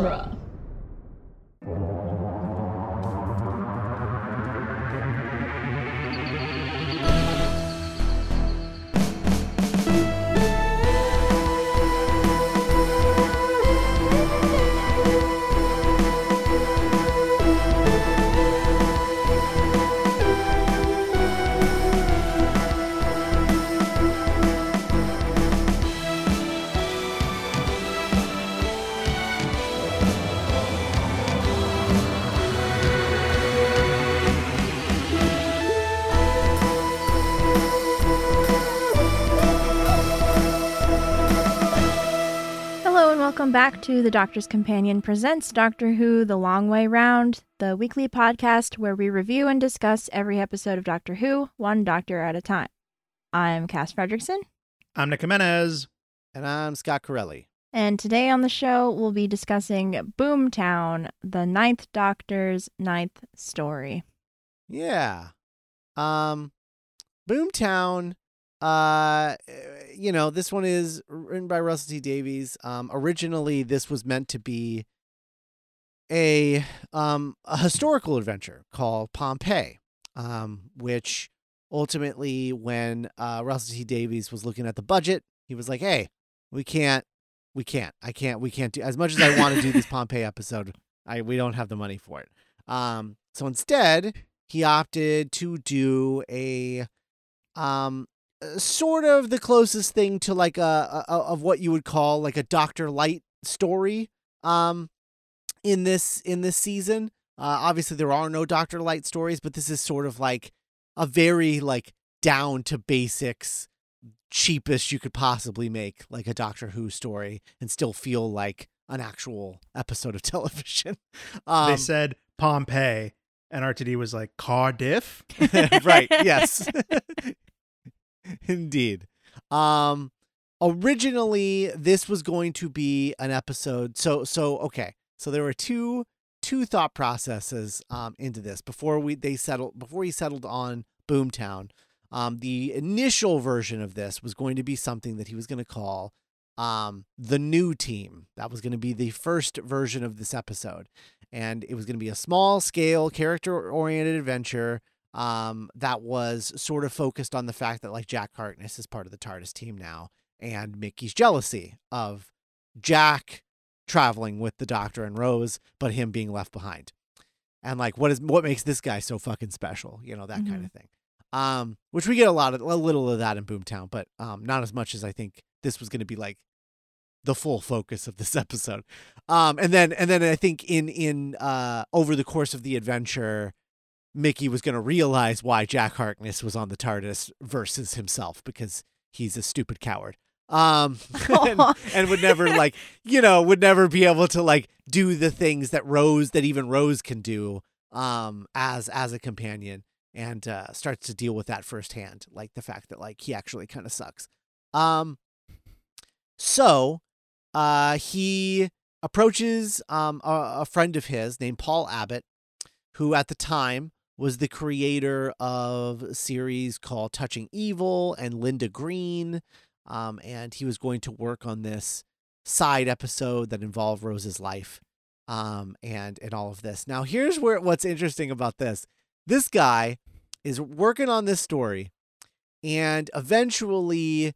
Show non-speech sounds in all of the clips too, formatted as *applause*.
genre. Welcome back to The Doctor's Companion Presents Doctor Who The Long Way Round, the weekly podcast where we review and discuss every episode of Doctor Who, one doctor at a time. I'm Cass Fredrickson, I'm Nick Jimenez. And I'm Scott Corelli. and today on the show we'll be discussing Boomtown, the Ninth Doctor's ninth story. Yeah. Um Boomtown uh you know, this one is written by Russell T Davies. Um originally this was meant to be a um a historical adventure called Pompeii. Um which ultimately when uh Russell T Davies was looking at the budget, he was like, "Hey, we can't we can't. I can't we can't do as much as I want to do this *laughs* Pompeii episode. I we don't have the money for it." Um so instead, he opted to do a um sort of the closest thing to like a, a of what you would call like a Doctor-lite story um in this in this season. Uh, obviously there are no Doctor-lite stories, but this is sort of like a very like down to basics cheapest you could possibly make like a Doctor Who story and still feel like an actual episode of *laughs* television. Um, they said Pompeii, and RTD was like Cardiff. *laughs* right. Yes. *laughs* *laughs* Indeed. Um originally this was going to be an episode. So so okay. So there were two two thought processes um into this before we they settled before he settled on Boomtown. Um the initial version of this was going to be something that he was going to call um the new team. That was going to be the first version of this episode. And it was going to be a small scale character oriented adventure um, that was sort of focused on the fact that like Jack Harkness is part of the TARDIS team now, and Mickey's jealousy of Jack traveling with the Doctor and Rose, but him being left behind, and like what is what makes this guy so fucking special, you know that kind Mhm. of thing. Um, which we get a lot of a little of that in Boomtown, but um, not as much as I think this was going to be like the full focus of this *laughs* episode. Um, and then and then I think in in uh over the course of the adventure. Mickey was going to realize why Jack Harkness was on the TARDIS versus himself because he's a stupid coward. Um, *laughs* and, and would never like, you know, would never be able to like do the things that Rose, that even Rose can do, um, as as a companion, and uh, starts to deal with that firsthand, like the fact that like he actually kind of sucks. Um, so, uh, he approaches um a, a friend of his named Paul Abbott, who at the time was the creator of a series called Touching Evil and Linda Green. Um, and he was going to work on this side episode that involved Rose's life um, and, and all of this. Now, here's where what's interesting about this this guy is working on this story, and eventually it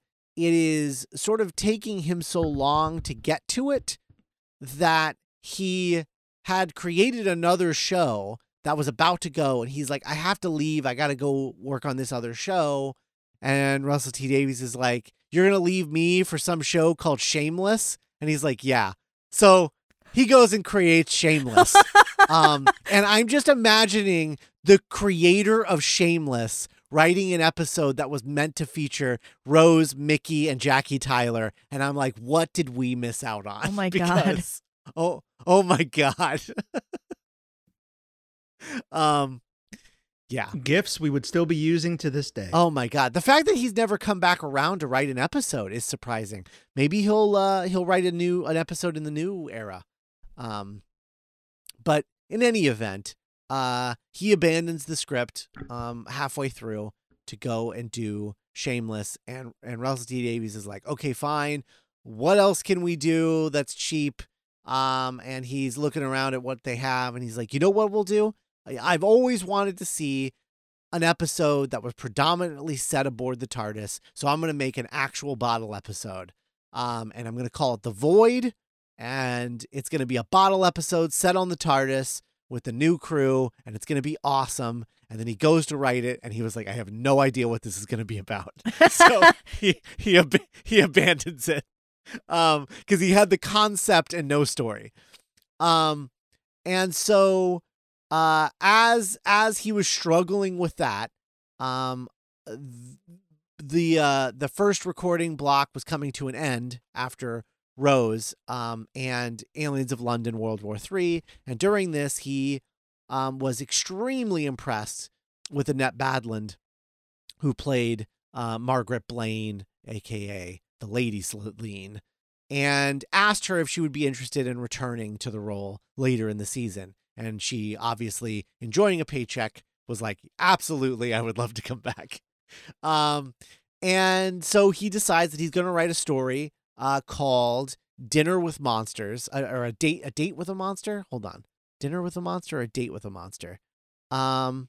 is sort of taking him so long to get to it that he had created another show that was about to go and he's like i have to leave i gotta go work on this other show. And russell t davies is like you're gonna leave me for some show called shameless? And he's like yeah. So he goes and creates shameless. Um, *laughs* and i'm just imagining the creator of shameless writing an episode that was meant to feature rose mickey and jackie tyler and i'm like what did we miss out on? Oh my *laughs* God. Oh oh my god *laughs* *laughs* um yeah Gifts we would still be using to this day. Oh my god. The fact that he's never come back around to write an episode is surprising. Maybe he'll uh he'll write a new an episode in the new era. Um but in any event, uh he abandons the script um halfway through to go and do Shameless and and Russell T Davies is like, "Okay, fine. What else can we do that's cheap?" Um, and he's looking around at what they have, and he's like, you know what we'll do? I've always wanted to see an episode that was predominantly set aboard the TARDIS, so I'm gonna make an actual bottle episode. Um, and I'm gonna call it the Void, and it's gonna be a bottle episode set on the TARDIS with the new crew, and it's gonna be awesome. And then he goes to write it, and he was like, I have no idea what this is gonna be about. *laughs* *laughs* so he he ab- he abandons it um because he had the concept and no story um and so uh as as he was struggling with that um th- the uh the first recording block was coming to an end after rose um and aliens of london world war three and during this he um was extremely impressed with annette badland who played uh margaret blaine aka the lady Slitheen, and asked her if she would be interested in returning to the role later in the season. And she, obviously enjoying a paycheck, was like, "Absolutely, I would love to come back." Um, and so he decides that he's going to write a story uh, called "Dinner with Monsters" uh, or a date a date with a monster. Hold on, dinner with a monster or a date with a monster. Um,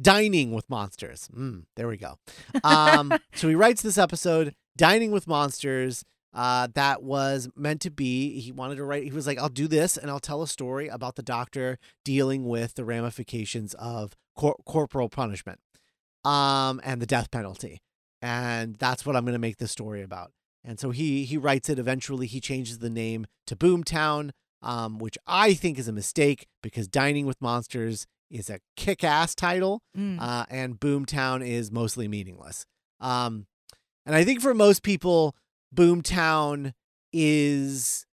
dining with monsters. Mm, there we go. Um, *laughs* so he writes this episode, Dining with Monsters, uh, that was meant to be. He wanted to write, he was like, I'll do this and I'll tell a story about the doctor dealing with the ramifications of cor- corporal punishment um, and the death penalty. And that's what I'm going to make this story about. And so he he writes it. Eventually, he changes the name to Boomtown, um, which I think is a mistake because Dining with Monsters is a kick-ass title Mm. uh, and Boomtown is mostly meaningless. Um, and I think for most people, Boomtown is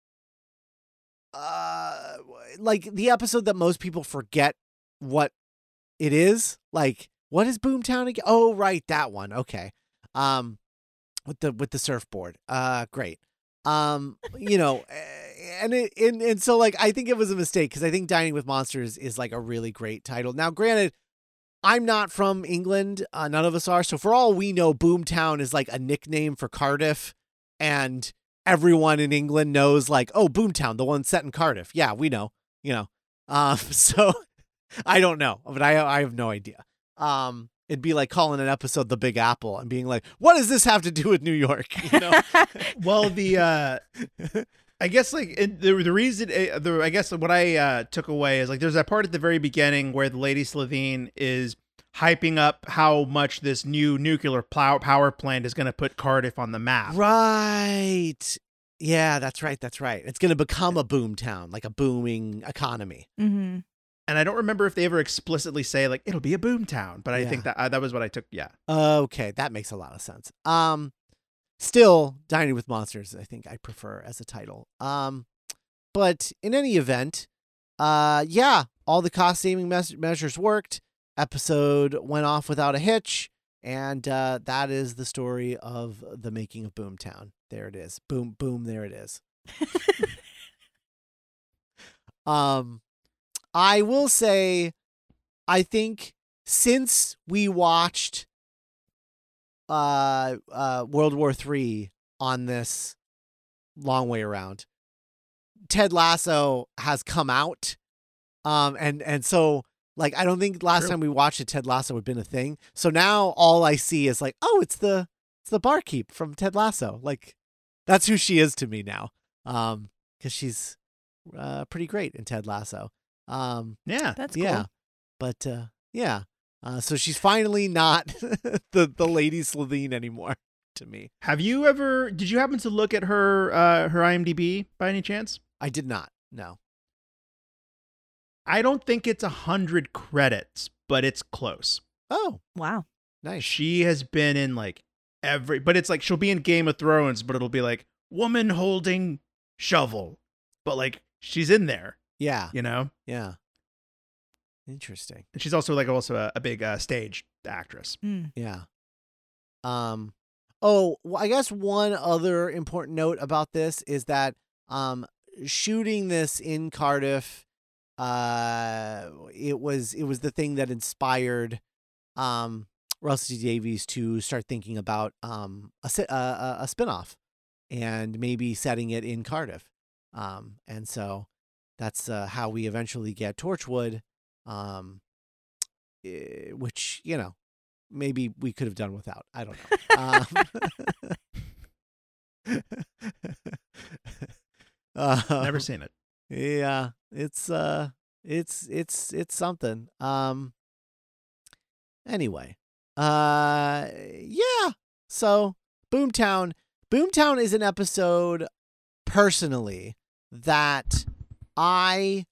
uh, like the episode that most people forget what it is. Like, what is Boomtown again? Oh, right, that one. Okay. Um, with the with the surfboard. Uh, great. Um, you know, *laughs* eh, and it and, and so like I think it was a mistake because I think Dining with Monsters is like a really great title. Now, granted, I'm not from England. Uh, none of us are. So for all we know, Boomtown is like a nickname for Cardiff, and everyone in England knows like, oh, Boomtown, the one set in Cardiff. Yeah, we know. You know. *laughs* Um, so I don't know, but I I have no idea. Um, it'd be like calling an episode "The Big Apple" and being like, "What does this have to do with New York?" *laughs* You know. *laughs* Well, the uh I guess like the the reason uh, the I guess what I uh took away is like there's that part at the very beginning where the lady Slitheen is hyping up how much this new nuclear plow- power plant is going to put Cardiff on the map. right. Yeah, that's right. That's right. It's going to become a boom town, like a booming economy. mm-hmm. And I don't remember if they ever explicitly say like it'll be a boom town, but I Yeah. think that uh, that was what I took. Yeah. Okay, that makes a lot of sense. Um, still, Dining with Monsters, I think I prefer as a title. Um, but in any event, uh, yeah, all the cost saving mes- measures worked. Episode went off without a hitch, and uh, that is the story of the making of Boomtown. There it is. Boom, boom. There it is. *laughs* Um, I will say, I think since we watched uh uh World War Three on this long way around, Ted Lasso has come out. Um and and so like I don't think last True. time we watched it, Ted Lasso had been a thing. So now all I see is like, oh, it's the it's the barkeep from Ted Lasso. Like that's who she is to me now. Um, because she's uh pretty great in Ted Lasso. Um Yeah. That's yeah. cool. But uh yeah. Uh so she's finally not *laughs* the the lady Slitheen anymore *laughs* to me. Have you ever did you happen to look at her uh her IMDb by any chance? I did not. No. I don't think it's a hundred credits, but it's close. Oh, Wow. nice. She has been in like every, but it's like she'll be in Game of Thrones, but it'll be like woman holding shovel, but like she's in there, Yeah. you know. Yeah. Interesting. And she's also like also a, a big uh, stage actress. Mm. Yeah. Um oh, well, I guess one other important note about this is that um shooting this in Cardiff uh it was it was the thing that inspired um Russell T Davies to start thinking about um a a, a spin-off and maybe setting it in Cardiff. Um, and so that's uh, how we eventually get Torchwood, um, eh, which you know maybe we could have done without. I don't know. *laughs* Um, *laughs* Never um, seen it. Yeah, it's uh it's it's it's something. Um anyway. Uh yeah. So Boomtown Boomtown is an episode personally that I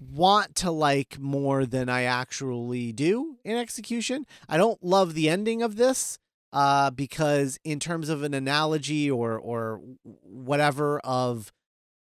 want to like more than I actually do in execution. I don't love the ending of this uh because in terms of an analogy or or whatever of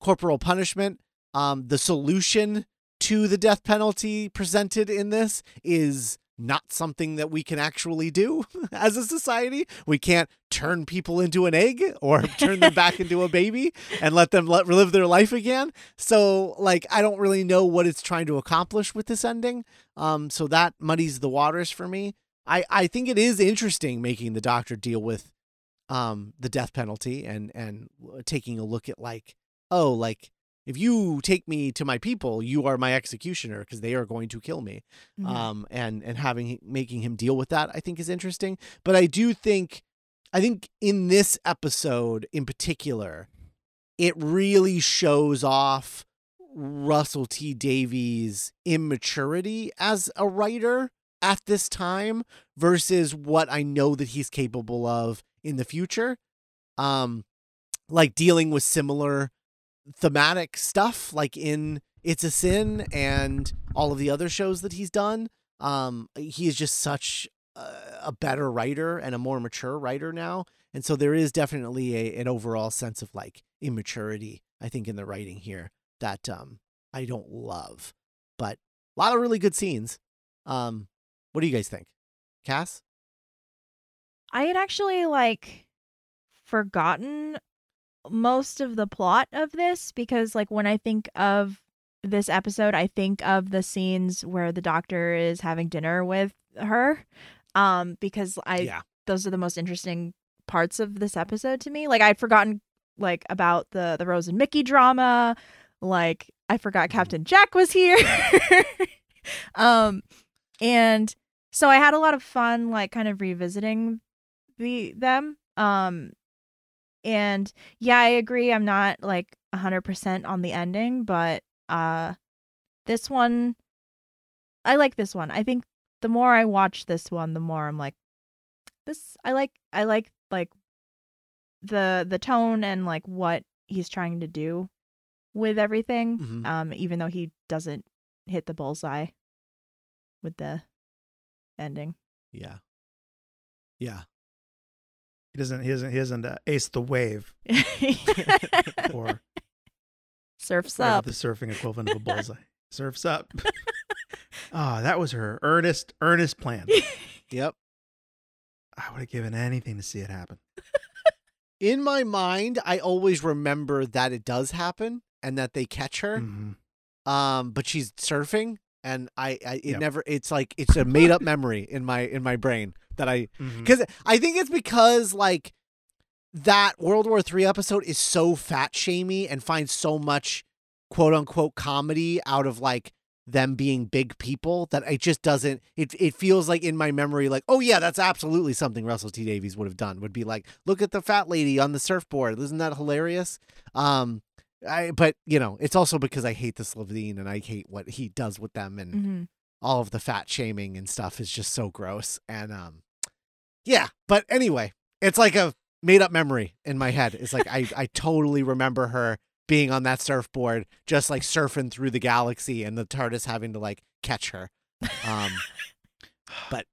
corporal punishment. Um, the solution to the death penalty presented in this is not something that we can actually do *laughs* as a society. We can't turn people into an egg or *laughs* turn them back into a baby and let them let, live their life again. So, like, I don't really know what it's trying to accomplish with this ending. Um, so that muddies the waters for me. I, I think it is interesting making the doctor deal with um, the death penalty and and taking a look at like oh, like if you take me to my people, you are my executioner because they are going to kill me. Mhm. Um, and and having making him deal with that, I think is interesting. But I do think, I think in this episode in particular, it really shows off Russell T Davies' immaturity as a writer at this time versus what I know that he's capable of in the future. Um, like dealing with similar thematic stuff like in It's a Sin and all of the other shows that he's done. Um, he is just such a, a better writer and a more mature writer now. And so there is definitely a, an overall sense of like immaturity, I think, in the writing here that um, I don't love. But a lot of really good scenes. Um, what do you guys think? Cass? I had actually like forgotten most of the plot of this because like when I think of this episode, I think of the scenes where the doctor is having dinner with her. Um because I yeah. those are the most interesting parts of this episode to me. Like I'd forgotten like about the the Rose and Mickey drama. Like I forgot Mhm. Captain Jack was here. *laughs* um and so I had a lot of fun like kind of revisiting the them. Um and yeah, I agree I'm not like 100% on the ending, but uh this one I like this one. I think the more I watch this one, the more I'm like this I like I like like the the tone and like what he's trying to do with everything. Mhm. Um even though he doesn't hit the bullseye with the ending. Yeah. Yeah. He doesn't. He doesn't. He doesn't uh, ace the wave *laughs* or Surfs up. the surfing equivalent of a bullseye. *laughs* Surfs up. Ah, that was her earnest, earnest plan. *laughs* Yep. I would have given anything to see it happen. In my mind, I always remember that it does happen and that they catch her. Mhm. um but she's surfing and i, I it Yep. never it's like it's a made up memory in my in my brain that i because i think it's because like that world war three episode is so fat shamey and finds so much quote unquote comedy out of like them being big people that it just doesn't it it feels like in my memory like oh yeah that's absolutely something Russell T Davies would have done would be like look at the fat lady on the surfboard. Isn't that hilarious? Um I but you know it's also because I hate the Slitheen and I hate what he does with them and Mhm. All of the fat shaming and stuff is just so gross. And um yeah but anyway it's like a made up memory in my head. It's like I *laughs* I totally remember her being on that surfboard just like surfing through the galaxy and the TARDIS having to like catch her. Um *sighs* but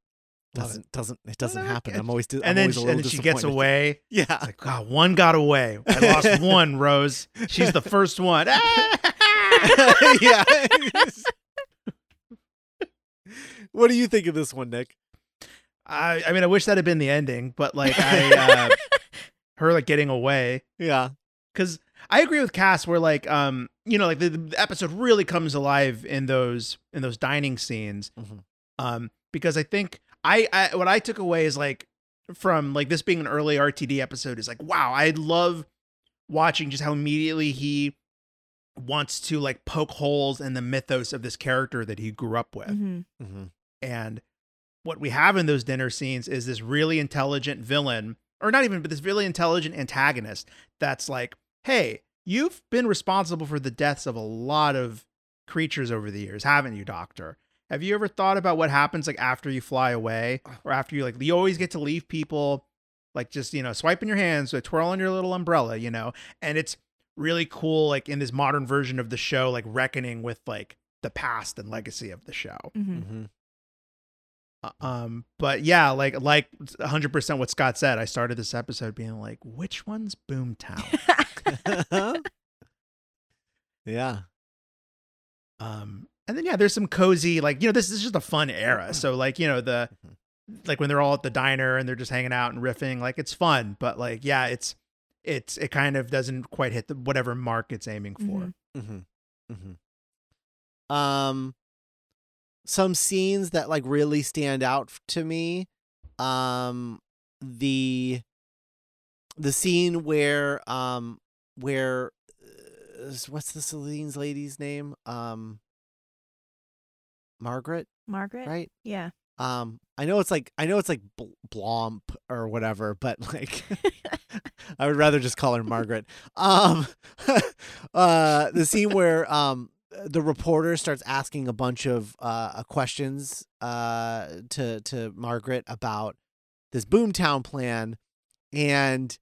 doesn't doesn't it doesn't happen. I'm always I'm and then, always a she, and then she gets away. yeah. It's like, God, one got away. I lost *laughs* one, Rose. She's the first one. *laughs* yeah what do you think of this one Nick I, I mean, I wish that had been the ending, but like, I, uh, *laughs* her like getting away. yeah because I agree with Cass where like um you know like the, the episode really comes alive in those in those dining scenes Mhm. um because I think I, I what I took away is like from like this being an early RTD episode is like, wow, I love watching just how immediately he wants to like poke holes in the mythos of this character that he grew up with. Mhm. Mm-hmm. And what we have in those dinner scenes is this really intelligent villain, or not even, but this really intelligent antagonist that's like, hey, you've been responsible for the deaths of a lot of creatures over the years, haven't you, Doctor? Have you ever thought about what happens like after you fly away or after you like you always get to leave people like just, you know, swiping your hands, or twirling your little umbrella, you know? And it's really cool like in this modern version of the show like reckoning with like the past and legacy of the show. Mhm. Mm-hmm. Uh, Um, but yeah, like like 100% what Scott said. I started this episode being like, which one's Boomtown? *laughs* yeah. um, and then yeah, there's some cozy like you know this is just a fun era. So like you know the like when they're all at the diner and they're just hanging out and riffing, like it's fun. But like yeah, it's it's it kind of doesn't quite hit the whatever mark it's aiming for. Mhm. Mm-hmm. Mm-hmm. Um, some scenes that like really stand out to me. Um, the the scene where um where uh, what's the Slitheen lady's name? Um, Margaret, Margaret? right? Yeah. Um, I know it's like I know it's like Bl- Blomp or whatever, but *laughs* like *laughs* I would rather just call her Margaret. Um, *laughs* uh, the scene where um the reporter starts asking a bunch of uh questions uh to to Margaret about this Boomtown plan, and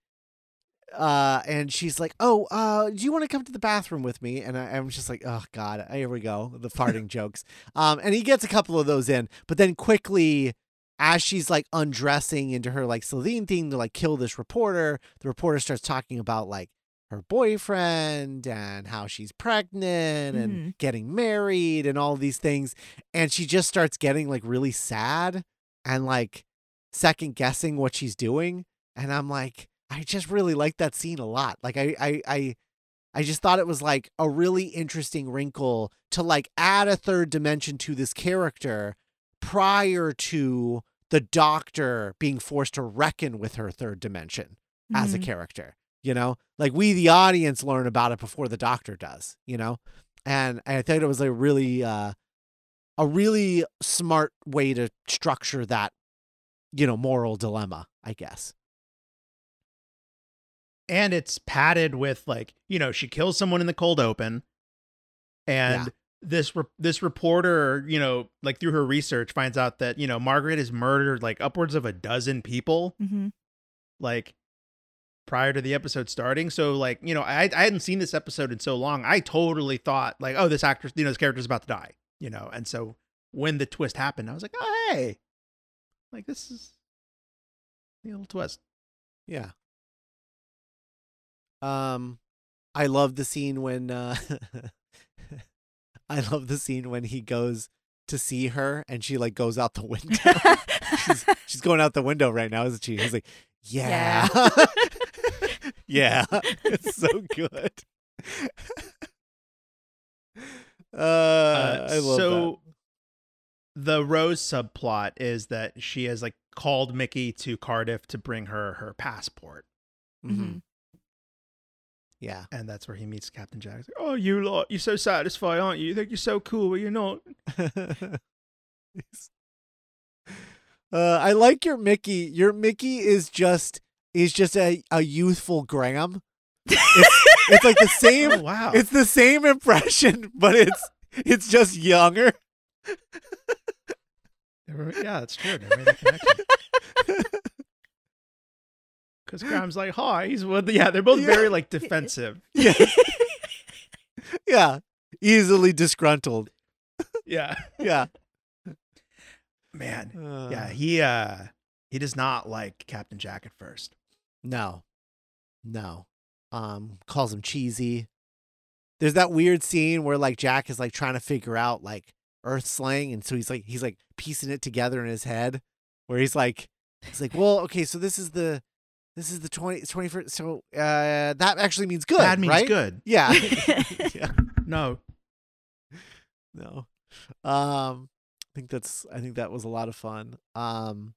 uh and she's like oh uh do you want to come to the bathroom with me? And I, i'm just like oh god here we go the farting *laughs* jokes. Um and he gets a couple of those in but then quickly as she's like undressing into her like Slitheen thing to like kill this reporter the reporter starts talking about like her boyfriend and how she's pregnant and Mhm. getting married and all these things and she just starts getting like really sad and like second guessing what she's doing and i'm like i just really like that scene a lot like i i i I just thought it was like a really interesting wrinkle to like add a third dimension to this character prior to the doctor being forced to reckon with her third dimension as a Mhm. character you know like we the audience learn about it before the doctor does you know and i think it was a really uh a really smart way to structure that you know moral dilemma i guess and it's padded with like you know she kills someone in the cold open and Yeah. this re- this reporter you know like through her research finds out that you know margaret has murdered like upwards of a dozen people Mhm. like prior to the episode starting so like you know i i hadn't seen this episode in so long i totally thought like oh this actor you know this character's about to die you know and so when the twist happened i was like oh hey like this is a little twist Yeah. Um I love the scene when uh *laughs* I love the scene when he goes to see her and she like goes out the window. *laughs* she's she's going out the window right now, isn't she? He's like, *laughs* "Yeah." Yeah. *laughs* *laughs* it's so good. *laughs* Uh, Uh, I love so the Rose subplot is that she has like called Mickey to Cardiff to bring her her passport, that. Mhm. Mhm. Yeah. and that's where he meets Captain Jack. Like, oh, you lot, you're so satisfied, aren't you? You think you're so cool, but you're not. Uh, I like your Mickey. Your Mickey is just is just a, a youthful Graham. It's, it's like the Oh same. *laughs* wow! It's the same impression, *laughs* but it's it's just younger. Yeah, that's true. Never made that connection. *laughs* Because Graham's like, hi. He's well, yeah, they're both Yeah. very like defensive. Yeah, yeah, easily disgruntled. Yeah, Yeah, man. Uh, Yeah, he uh he does not like Captain Jack at first. No, no. Um, calls him cheesy. There's that weird scene where like Jack is like trying to figure out like Earth slang, and so he's like he's like piecing it together in his head, where he's like he's like, well, okay, so this is the this is the 20, 21st, so uh that actually means good. Bad means right? good. Yeah. *laughs* *laughs* yeah. No, No. Um I think that's I think that was a lot of fun. Um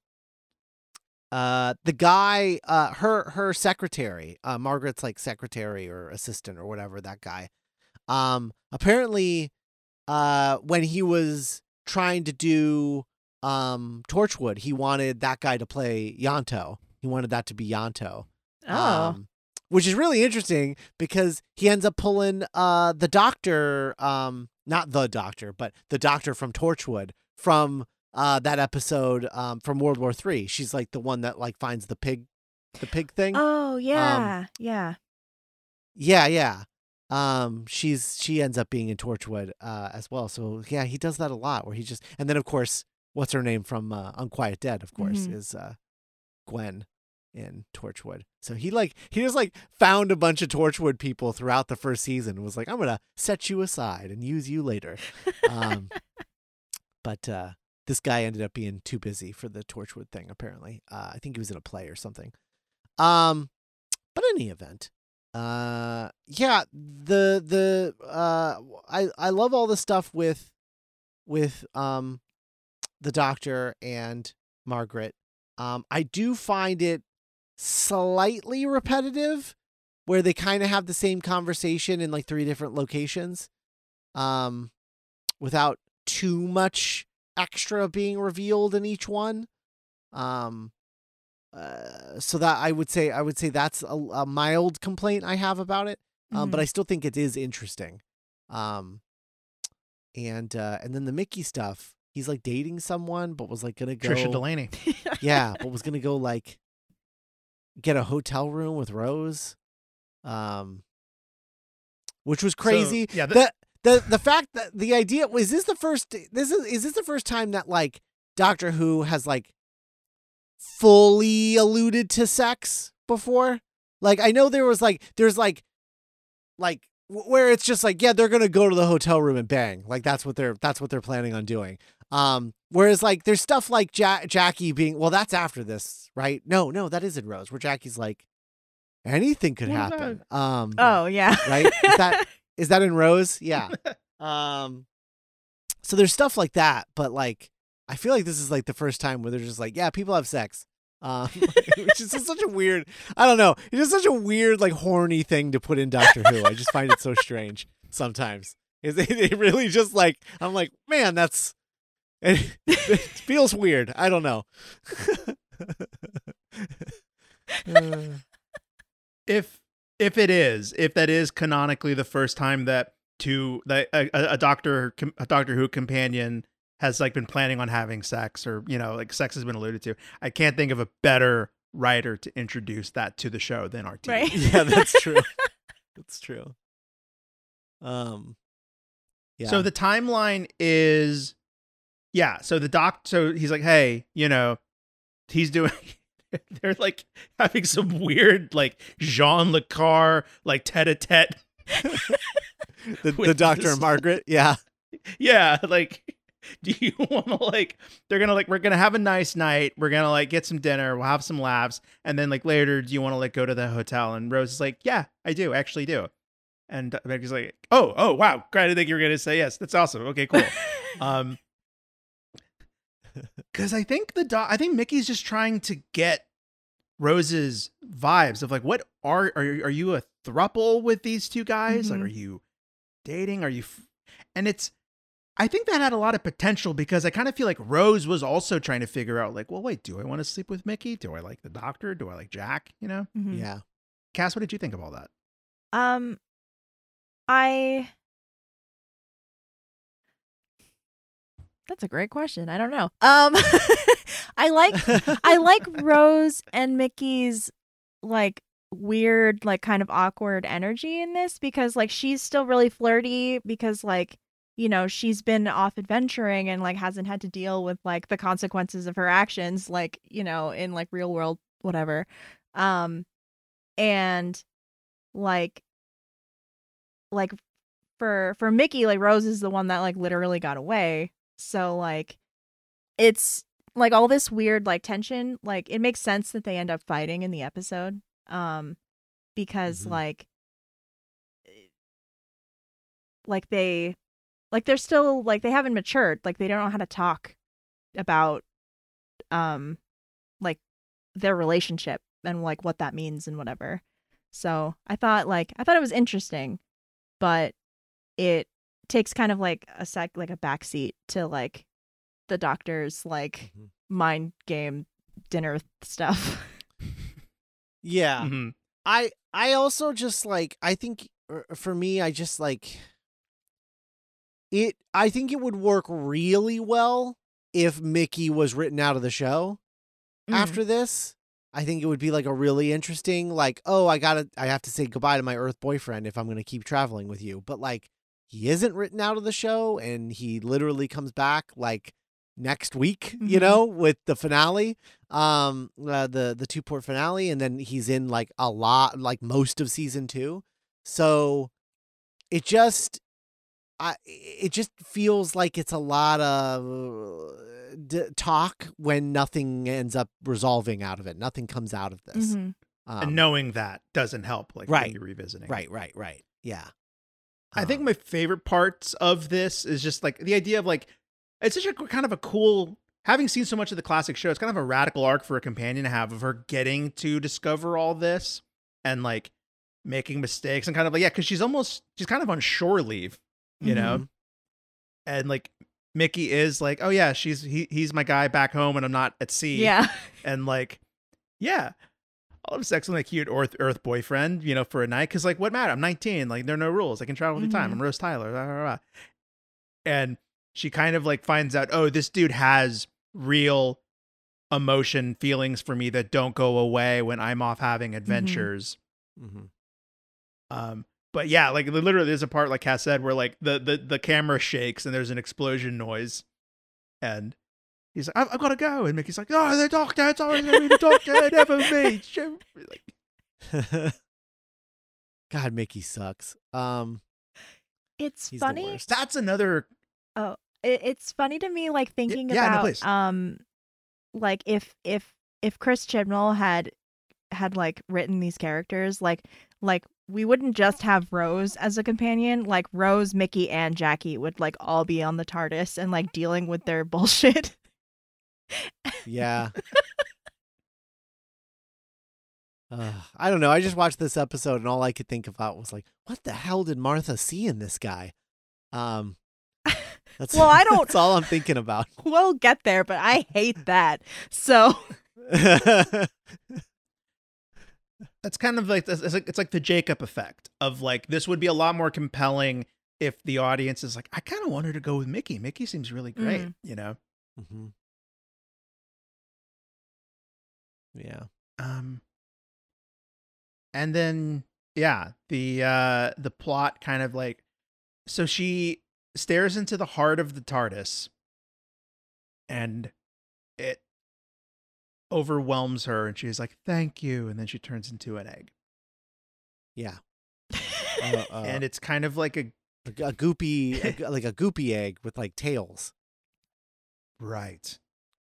uh the guy uh her her secretary uh margaret's like secretary or assistant or whatever that guy. Um apparently uh when he was trying to do um torchwood he wanted that guy to play Ianto. He wanted that to be Ianto. Oh. um, which is really interesting because he ends up pulling uh the doctor um not the doctor but the doctor from torchwood from uh that episode um from world war three. She's like the one that like finds the pig the pig thing. Oh yeah, yeah. yeah yeah. Um she's she ends up being in torchwood uh as well. So yeah he does that a lot where he just and then of course what's her name from uh, unquiet dead of course Mhm. is uh gwen in torchwood. So he like he just like found a bunch of torchwood people throughout the first season and was like i'm gonna set you aside and use you later. *laughs* Um but uh this guy ended up being too busy for the torchwood thing apparently. Uh i think he was in a play or something. Um but in any event uh yeah the the uh i i love all the stuff with with um the doctor and margaret. Um i do find it slightly repetitive where they kind of have the same conversation in like three different locations um without too much extra being revealed in each one um uh, so that I would say I would say that's a, a mild complaint I have about it um, but I still think it is interesting. Um, and uh, and then the Mickey stuff, he's like dating someone, but was like gonna go, Trisha Delaney. yeah, *laughs* but was gonna go like get a hotel room with Rose, um, which was crazy. So, yeah, th- the the the fact that the idea was this the first this is is this the first time that like Doctor Who has like fully alluded to sex before? Like I know there was like there's like like where it's just like yeah they're gonna go to the hotel room and bang like that's what they're that's what they're planning on doing. Um, whereas like there's stuff like ja- Jackie being well that's after this right? No no that isn't Rose where Jackie's like anything could happen. Um, oh yeah. right? Is that *laughs* is that in Rose? Yeah. *laughs* Um so there's stuff like that, but like I feel like this is like the first time where they're just like, yeah, people have sex. Um *laughs* which is just such a weird I don't know. It's just such a weird, like horny thing to put in Doctor Who. I just find it so strange sometimes. Is it, *laughs* it really just like I'm like, man, that's it, it feels weird. I don't know. Uh, if if it is, if that is canonically the first time that two that a, a, a doctor a Doctor Who companion has like been planning on having sex or you know like sex has been alluded to, I can't think of a better writer to introduce that to the show than RT. Right. *laughs* yeah, that's true. *laughs* That's true. Um yeah. So the timeline is, yeah. So the doc, so he's like, hey, you know, he's doing. *laughs* They're like having some weird, like Jean Le Carre, like tete-a-tete. *laughs* the, *laughs* the doctor this- and Margaret. Yeah. Yeah, like, do you want to like? They're gonna like, we're gonna have a nice night. We're gonna like get some dinner. We'll have some laughs, and then like later, do you want to like go to the hotel? And Rose is like, yeah, I do, actually do. And Mickey's like, oh, oh, wow, great! I didn't think you were gonna say yes. That's awesome. Okay, cool. Um, because I think the doc, I think Mickey's just trying to get Rose's vibes of like, what are are you, are you a thruple with these two guys? Like, Mhm. are you dating? Are you? F-? And it's, I think that had a lot of potential because I kind of feel like Rose was also trying to figure out like, well, wait, do I want to sleep with Mickey? Do I like the Doctor? Do I like Jack? You know, Mhm. Yeah. Cass, what did you think of all that? Um, I. That's a great question. I don't know. Um, *laughs* I like I like *laughs* Rose and Mickey's like weird, like kind of awkward energy in this because like she's still really flirty because like you know she's been off adventuring and like hasn't had to deal with like the consequences of her actions like you know in like real world whatever um and like like for for Mickey like Rose is the one that like literally got away so like it's like all this weird like tension like it makes sense that they end up fighting in the episode um because Mhm. like like they like they're still like they haven't matured like they don't know how to talk about um like their relationship and like what that means and whatever. So I thought like I thought it was interesting, but it takes kind of like a sec like a backseat to like the doctor's like Mhm. mind game dinner stuff. *laughs* Yeah. Mhm. I I also just like I think er, for me I just like it I think it would work really well if Mickey was written out of the show Mm. after this. I think it would be like a really interesting like oh I got to I have to say goodbye to my earth boyfriend if I'm going to keep traveling with you. But like he isn't written out of the show and he literally comes back like next week, you Mhm. know, with the finale, um, uh, the the two port finale, and then he's in like a lot, like most of season two. So it just, I it just feels like it's a lot of uh, d- talk when nothing ends up resolving out of it. Nothing comes out of this. Mhm. Um, and knowing that doesn't help. Like Right. when you're revisiting. right, right, right. Yeah. I think Um, my favorite parts of this is just like the idea of like it's such a kind of a cool having seen so much of the classic show, it's kind of a radical arc for a companion to have of her getting to discover all this and like making mistakes and kind of like yeah, because she's almost she's kind of on shore leave, you know? Mhm. And like Mickey is like, oh yeah, she's he, he's my guy back home and I'm not at sea. Yeah. And like, yeah, I'll have sex with my cute Earth Earth boyfriend, you know, for a night. Cause like, what matter? I'm 19. Like, there are no rules. I can travel anytime. Mhm. I'm Rose Tyler. blah, blah, blah. And she kind of like finds out, oh, this dude has real emotion, feelings for me that don't go away when I'm off having adventures. Mhm. Um, but yeah, like literally, there's a part like Cass said where like the the the camera shakes and there's an explosion noise, and he's like, "I've, I've got to go," and Mickey's like, "Oh, the doctor! It's always gonna be the doctor, never *laughs* me." Like, *laughs* God, Mickey sucks. Um, It's he's the funny. worst. that's another. it, it's funny to me like thinking yeah, about please. um like if if if Chris Chibnall had had like written these characters like like we wouldn't just have Rose as a companion like Rose, Mickey and Jackie would like all be on the TARDIS and like dealing with their *laughs* bullshit. Yeah. Uh, I don't know. I just watched this episode and all I could think about was like, what the hell did Martha see in this guy? Um, *laughs* that's Well, I *laughs* don't- That's all I'm thinking about. *laughs* we'll get there, but I hate that. So That's kind of like it's like it's like the Jacob effect of like this would be a lot more compelling if the audience is like, I kind of want her to go with Mickey. Mickey seems really great, Mhm. you know. hmm Yeah. Um, and then yeah, the uh the plot kind of like so she stares into the heart of the TARDIS, and it overwhelms her, and she's like, "Thank you," and then she turns into an egg, Yeah. Uh, *laughs* uh, and it's kind of like a a, a goopy, a like a goopy egg with like tails, right.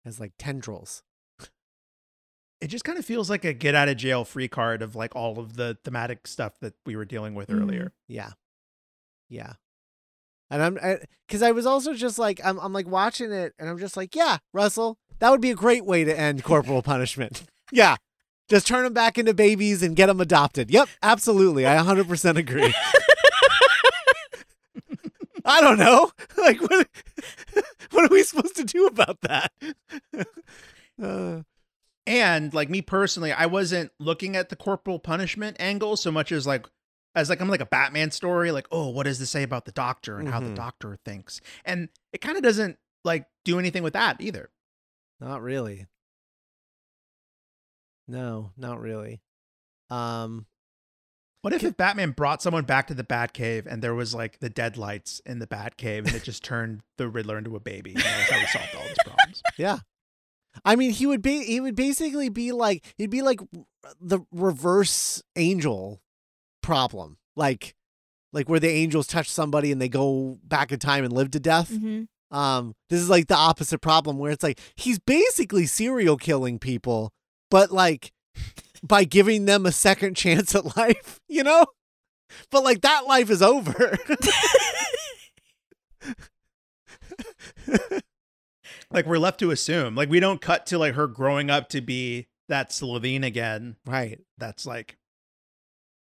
has like tendrils. It just kind of feels like a get out of jail free card of like all of the thematic stuff that we were dealing with Mhm. earlier. Yeah. Yeah. And I'm because I, was also just like I'm I'm like watching it and I'm just like yeah Russell that would be a great way to end corporal punishment *laughs* yeah just turn them back into babies and get them adopted yep absolutely I 100% agree *laughs* I don't know *laughs* like what what are we supposed to do about that uh, And like me personally, I wasn't looking at the corporal punishment angle so much as like as like I'm like a Batman story, like, oh, what does this say about the doctor and how the Mhm. doctor thinks? And it kind of doesn't like do anything with that either. not really no not really um What if, if Batman brought someone back to the Batcave and there was like the deadlights in the Batcave and it just turned the Riddler into a baby? And that's how we solved all these problems. *laughs* Yeah. I mean, he would be he would basically be like he'd be like the reverse angel problem. Like like where the angels touch somebody and they go back in time and live to death. Mhm. Um this is like the opposite problem where it's like he's basically serial killing people, but like *laughs* by giving them a second chance at life, *laughs* you know? But like that life is over. *laughs* like we're left to assume like we don't cut to like her growing up to be that Slitheen again. Right. That's like,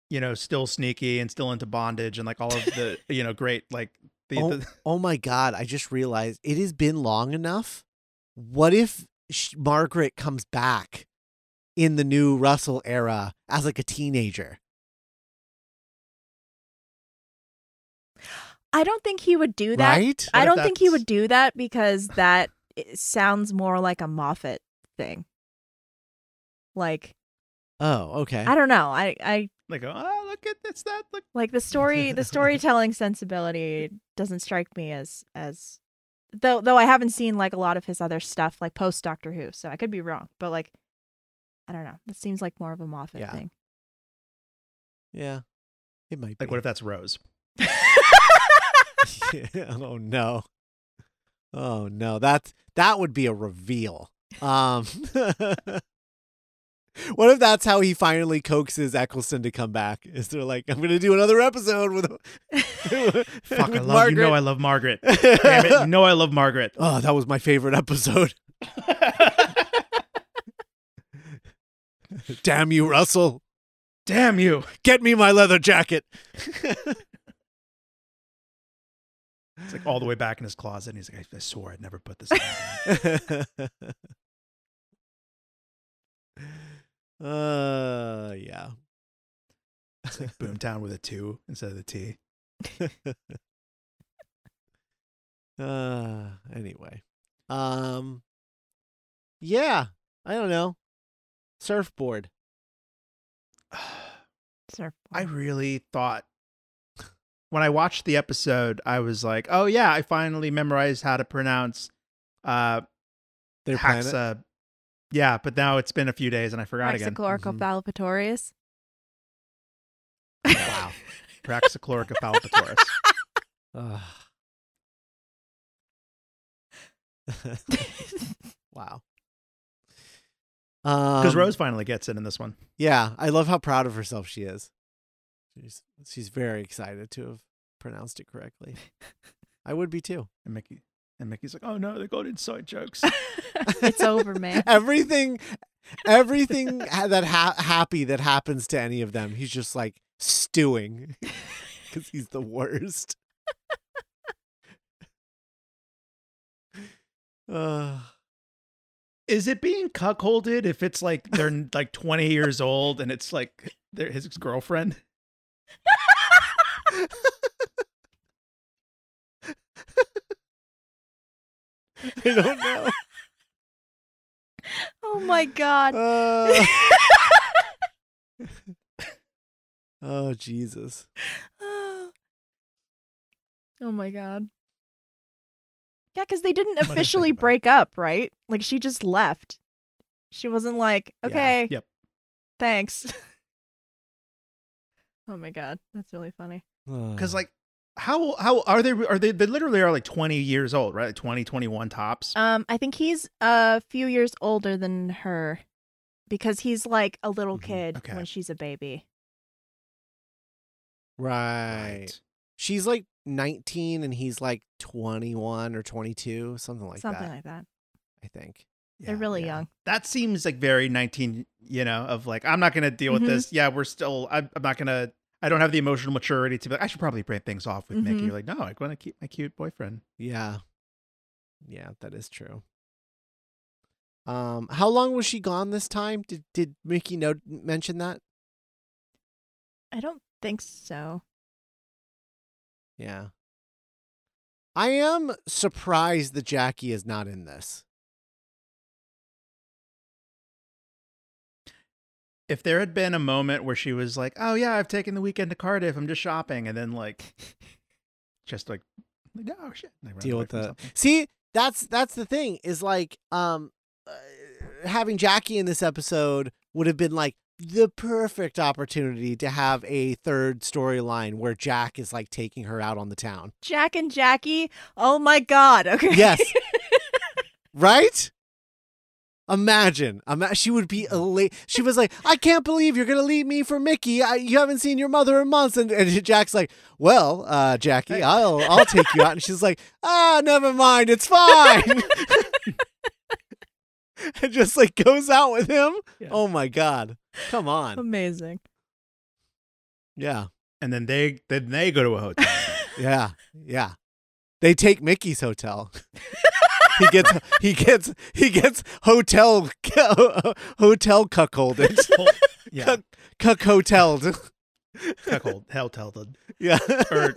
you know, still sneaky and still into bondage and like all of the, *laughs* you know, great like the, Oh, the oh my God. I just realized it has been long enough. What if sh- Margaret comes back in the new Russell era as like a teenager? I don't think he would do that. Right? I don't think he would do that because that i- sounds more like a Moffat thing. Like Oh, okay. I don't know. I I like, oh, look at this, that, look. like the story. The *laughs* storytelling sensibility doesn't strike me as as though though I haven't seen like a lot of his other stuff like post Doctor Who, so I could be wrong. But like I don't know. It seems like more of a Moffat Yeah. thing. Yeah. It might Like, be. what if that's Rose? *laughs* *laughs* yeah. oh no. Oh no. That's that would be a reveal. Um *laughs* What if that's how he finally coaxes Eccleston to come back? Is they're like, I'm gonna do another episode with, *laughs* Fuck, I love, you know I love Margaret. *laughs* Damn it, you know I love Margaret. oh, that was my favorite episode. Damn you, Russell. Damn you. Get me my leather jacket. It's like all the way back in his closet. And he's like, I, I swore I'd never put this on. *laughs* uh yeah. It's like Boomtown with a two instead of the T. *laughs* uh anyway. Um yeah, I don't know. Surfboard. *sighs* Surfboard. I really thought when I watched the episode, I was like, oh, yeah, I finally memorized how to pronounce uh, Their planet. Yeah, but now it's been a few days and I forgot again. Praxichloricopalpatorius. Wow. Praxichlorica palpatoris. Ugh. *laughs* wow. *laughs* Because Um, Rose finally gets it in this one. Yeah, I love how proud of herself she is. She's she's very excited to have pronounced it correctly. *laughs* I would be too. And Mickey and Mickey's like, oh no, they got inside jokes. *laughs* it's over, man. *laughs* everything, everything that ha- happy that happens to any of them, he's just like stewing because he's the worst. uh, *sighs* Is it being cuckolded if it's like they're like 20 years old and it's like they're his girlfriend? *laughs* I don't know. *laughs* oh my god. Uh, *laughs* oh Jesus. oh my god. Yeah, because they didn't What did I think officially break up, right? Like she just left. She wasn't like, Yeah. okay, Yep. thanks. oh my god, that's really funny. Because like, how how are they? Are they? They literally are like 20 years old, right? Like 20, 21 tops. Um, I think he's a few years older than her because he's like a little Mhm. kid Okay. when she's a baby. right. She's like 19 and he's like 21 or 22, something like Something that. Something like that. I think. They're Yeah. really yeah. young. That seems like very 19. You know, of like, I'm not gonna deal with Mhm. this. Yeah, we're still. I'm, I'm not gonna. I don't have the emotional maturity to be like. I should probably break things off with Mickey. Mhm. You're like, no, I want to keep my cute boyfriend. Yeah. Yeah, that is true. Um, how long was she gone this time? Did did Mickey know mention that? I don't think so. Yeah. I am surprised that Jackie is not in this. If there had been a moment where she was like, "Oh yeah, I've taken the weekend to Cardiff. I'm just shopping," and then like, *laughs* just like, like oh shit, and they run Deal with from the something. See, that's that's the thing is like um uh, having Jackie in this episode would have been like the perfect opportunity to have a third storyline where Jack is like taking her out on the town. Jack and Jackie. Oh my god. Okay. Yes. *laughs* right? Imagine, ima- she would be elate. She was like, "I can't believe you're gonna leave me for Mickey. I, you haven't seen your mother in months." And, and Jack's like, "Well, uh, Jackie, I'll I'll take you out." And she's like, "Ah, never mind, it's fine." *laughs* and just like goes out with him. Yeah. Oh my god. Come on. Amazing. Yeah. And then they then they go to a hotel. *laughs* Yeah. Yeah. They take Mickey's hotel. *laughs* he gets he gets he gets hotel *laughs* hotel cuckolded. yeah, Cuck hoteled. cuckold, hotel. Yeah. Or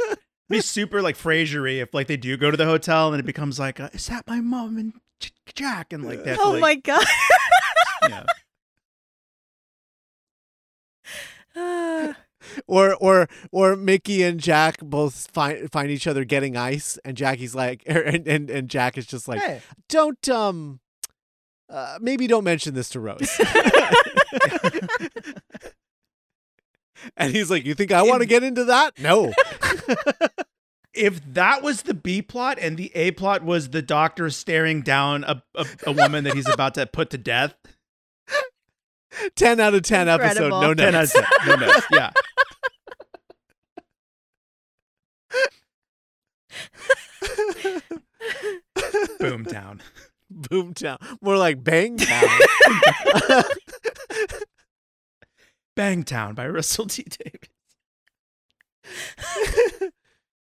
be super like Frasiery if like they do go to the hotel and it becomes like, uh, is that my mom and J- Jack? And like that. oh like, my god. Yeah. Ah. *laughs* *laughs* or or or Mickey and Jack both find find each other getting ice, and Jackie's like, *laughs* and and, and Jack is just like, Hey, don't um, uh, maybe don't mention this to Rose. *laughs* and he's like, you think I want to get into that? No. *laughs* if that was the B plot and the A plot was the doctor staring down a, a, a woman that he's about to put to death, ten out of ten episode. Incredible. No 10 out of 10. No notes. Yeah. Boomtown. *laughs* Boomtown. More like Bangtown. *laughs* Bangtown by Russell T. Davies.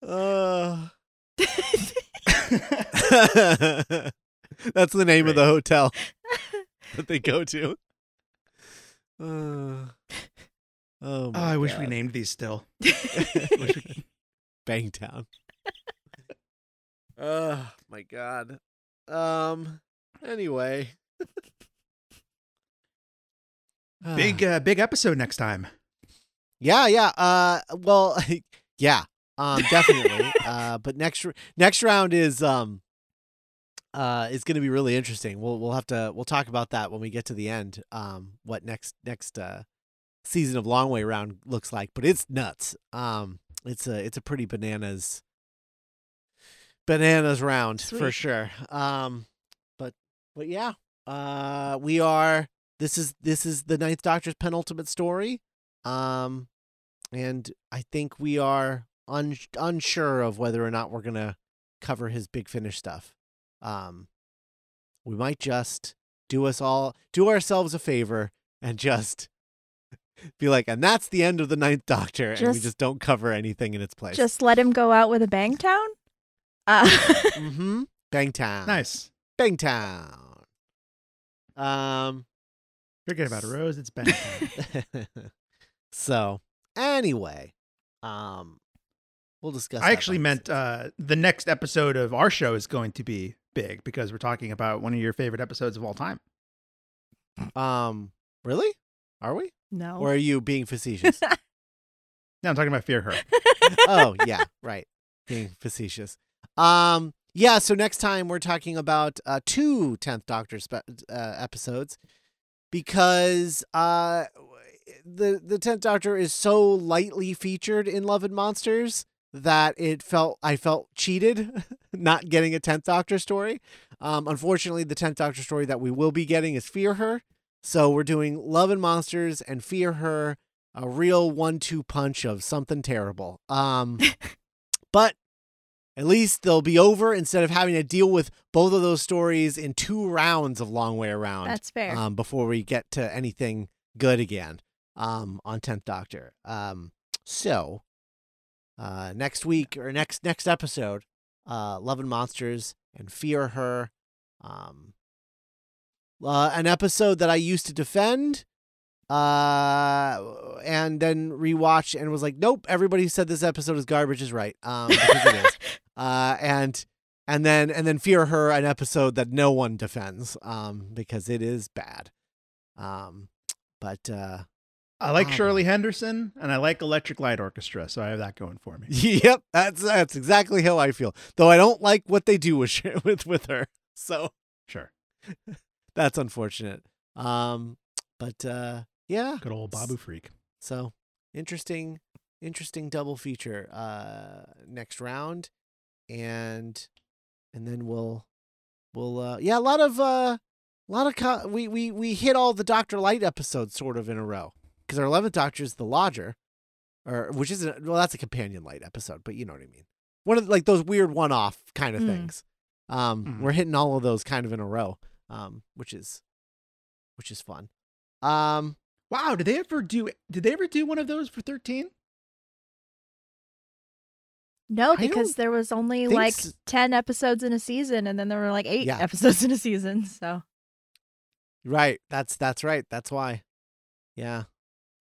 uh. *laughs* That's the name of the hotel that they go to. Uh, oh, Oh, I wish we named these still. Bangtown. Oh my god. Um. Anyway. Big *sighs* uh, big episode next time. Yeah, yeah. Uh. Well. *laughs* Yeah. Um. Definitely. uh. But next next round is um. Uh, is going to be really interesting. We'll we'll have to we'll talk about that when we get to the end. Um, what next next uh season of Long Way Round looks like, but it's nuts. Um, it's a it's a pretty bananas bananas round for sure. Um, but but yeah, uh, we are. This is this is the Ninth Doctor's penultimate story. Um, and I think we are un- unsure of whether or not we're gonna cover his big finish stuff. Um, we might just do us all do ourselves a favor and just *laughs* be like, and that's the end of the Ninth Doctor, and we Just- just don't cover anything in its place. Just let him go out with a bang town? Uh, *laughs* mm-hmm. Bangtown. Nice. Bangtown. Um. Forget about it, Rose. It's Bangtown. *laughs* so anyway, um, we'll discuss. I that actually meant uh, the next episode of our show is going to be big because we're talking about one of your favorite episodes of all time. um, really? Are we? no. Or are you being facetious? *laughs* No, I'm talking about Fear Her. oh yeah, right. Being facetious. Um, yeah. So next time we're talking about uh, two Tenth Doctor spe- uh, episodes because uh, the the Tenth Doctor is so lightly featured in Love and Monsters that it felt I felt cheated *laughs* not getting a Tenth Doctor story. Um, unfortunately, the Tenth Doctor story that we will be getting is Fear Her. So we're doing Love and Monsters and Fear Her a real one-two punch of something terrible. Um, *laughs* but at least they'll be over instead of having to deal with both of those stories in two rounds of Long Way Around. That's fair. Um, before we get to anything good again. Um, on Tenth Doctor. Um, so uh, next week or next next episode, uh, Love and Monsters and Fear Her. Um, uh, an episode that I used to defend uh and then rewatch and was like nope everybody who said this episode is garbage is right um because it is *laughs* uh and and then and then fear her an episode that no one defends um because it is bad um but uh I like Oh, Shirley Henderson and I like Electric Light Orchestra, so I have that going for me. *laughs* yep that's that's exactly how i feel though i don't like what they do with *laughs* with with her so Sure. *laughs* that's unfortunate um but uh yeah Good old Babu Frik. So interesting, interesting double feature uh next round, and and then we'll we'll uh yeah a lot of uh a lot of co- we we we hit all the Doctor-lite episodes sort of in a row because our eleventh Doctor is the Lodger, or which isn't well that's a companion light episode, but you know what I mean. One of like those weird one off kind of Mm. things. Um, Mhm. we're hitting all of those kind of in a row. um, which is which is fun. Um, Wow, did they ever do? Did they ever do one of those for thirteen? No, because there was only like s- 10 episodes in a season and then there were like 8 Yeah. episodes in a season. So, right. That's that's right. That's why. Yeah.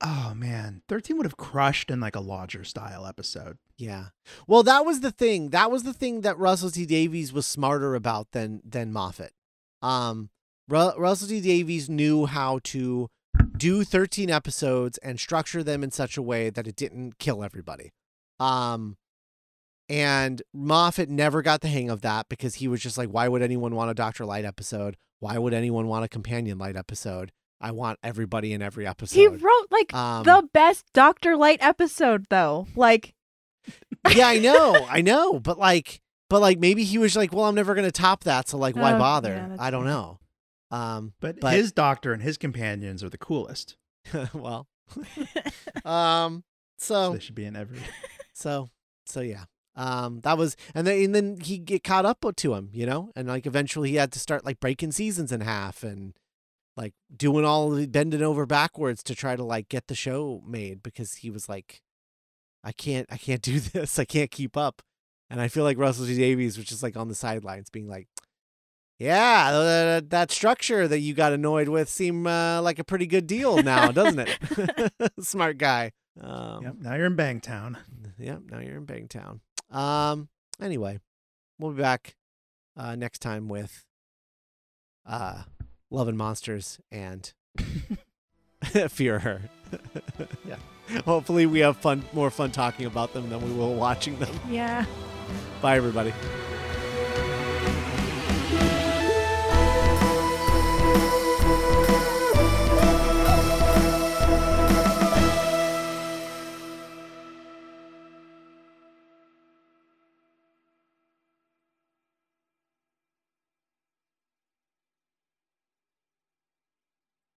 Oh man, thirteen would have crushed in like a lodger style episode. Yeah. Well, that was the thing. That was the thing that Russell T Davies was smarter about than than Moffat. Um, Ru- Russell T Davies knew how to do 13 episodes and structure them in such a way that it didn't kill everybody. Um, and Moffat never got the hang of that because he was just like, why would anyone want a Doctor-lite episode? Why would anyone want a Companion Light episode? I want everybody in every episode. he wrote like Um, the best Dr. Light episode though. Like *laughs* yeah, I know, *laughs* I know, but like, but like, maybe he was like, well, I'm never gonna top that, so like, why Oh, bother? yeah, I don't know. Um, But, But- his doctor and his companions are the coolest. *laughs* well, um, So so they should be in every. so so yeah. Um, that was, and then and then he get caught up to him, you know, and like eventually he had to start like breaking seasons in half and like doing all the bending over backwards to try to like get the show made because he was like, I can't, I can't *laughs* do this, I can't keep up, and I feel like Russell T Davies was just like on the sidelines being like. Yeah, uh, that structure that you got annoyed with seemed uh, like a pretty good deal now, doesn't it? *laughs* *laughs* Smart guy. Um, yep. Now you're in Bangtown. Yep, now you're in Bangtown. Um anyway, we'll be back uh next time with uh Love and Monsters and *laughs* Fear Her. *laughs* yeah. Hopefully we have fun more fun talking about them than we will watching them. yeah. Bye everybody.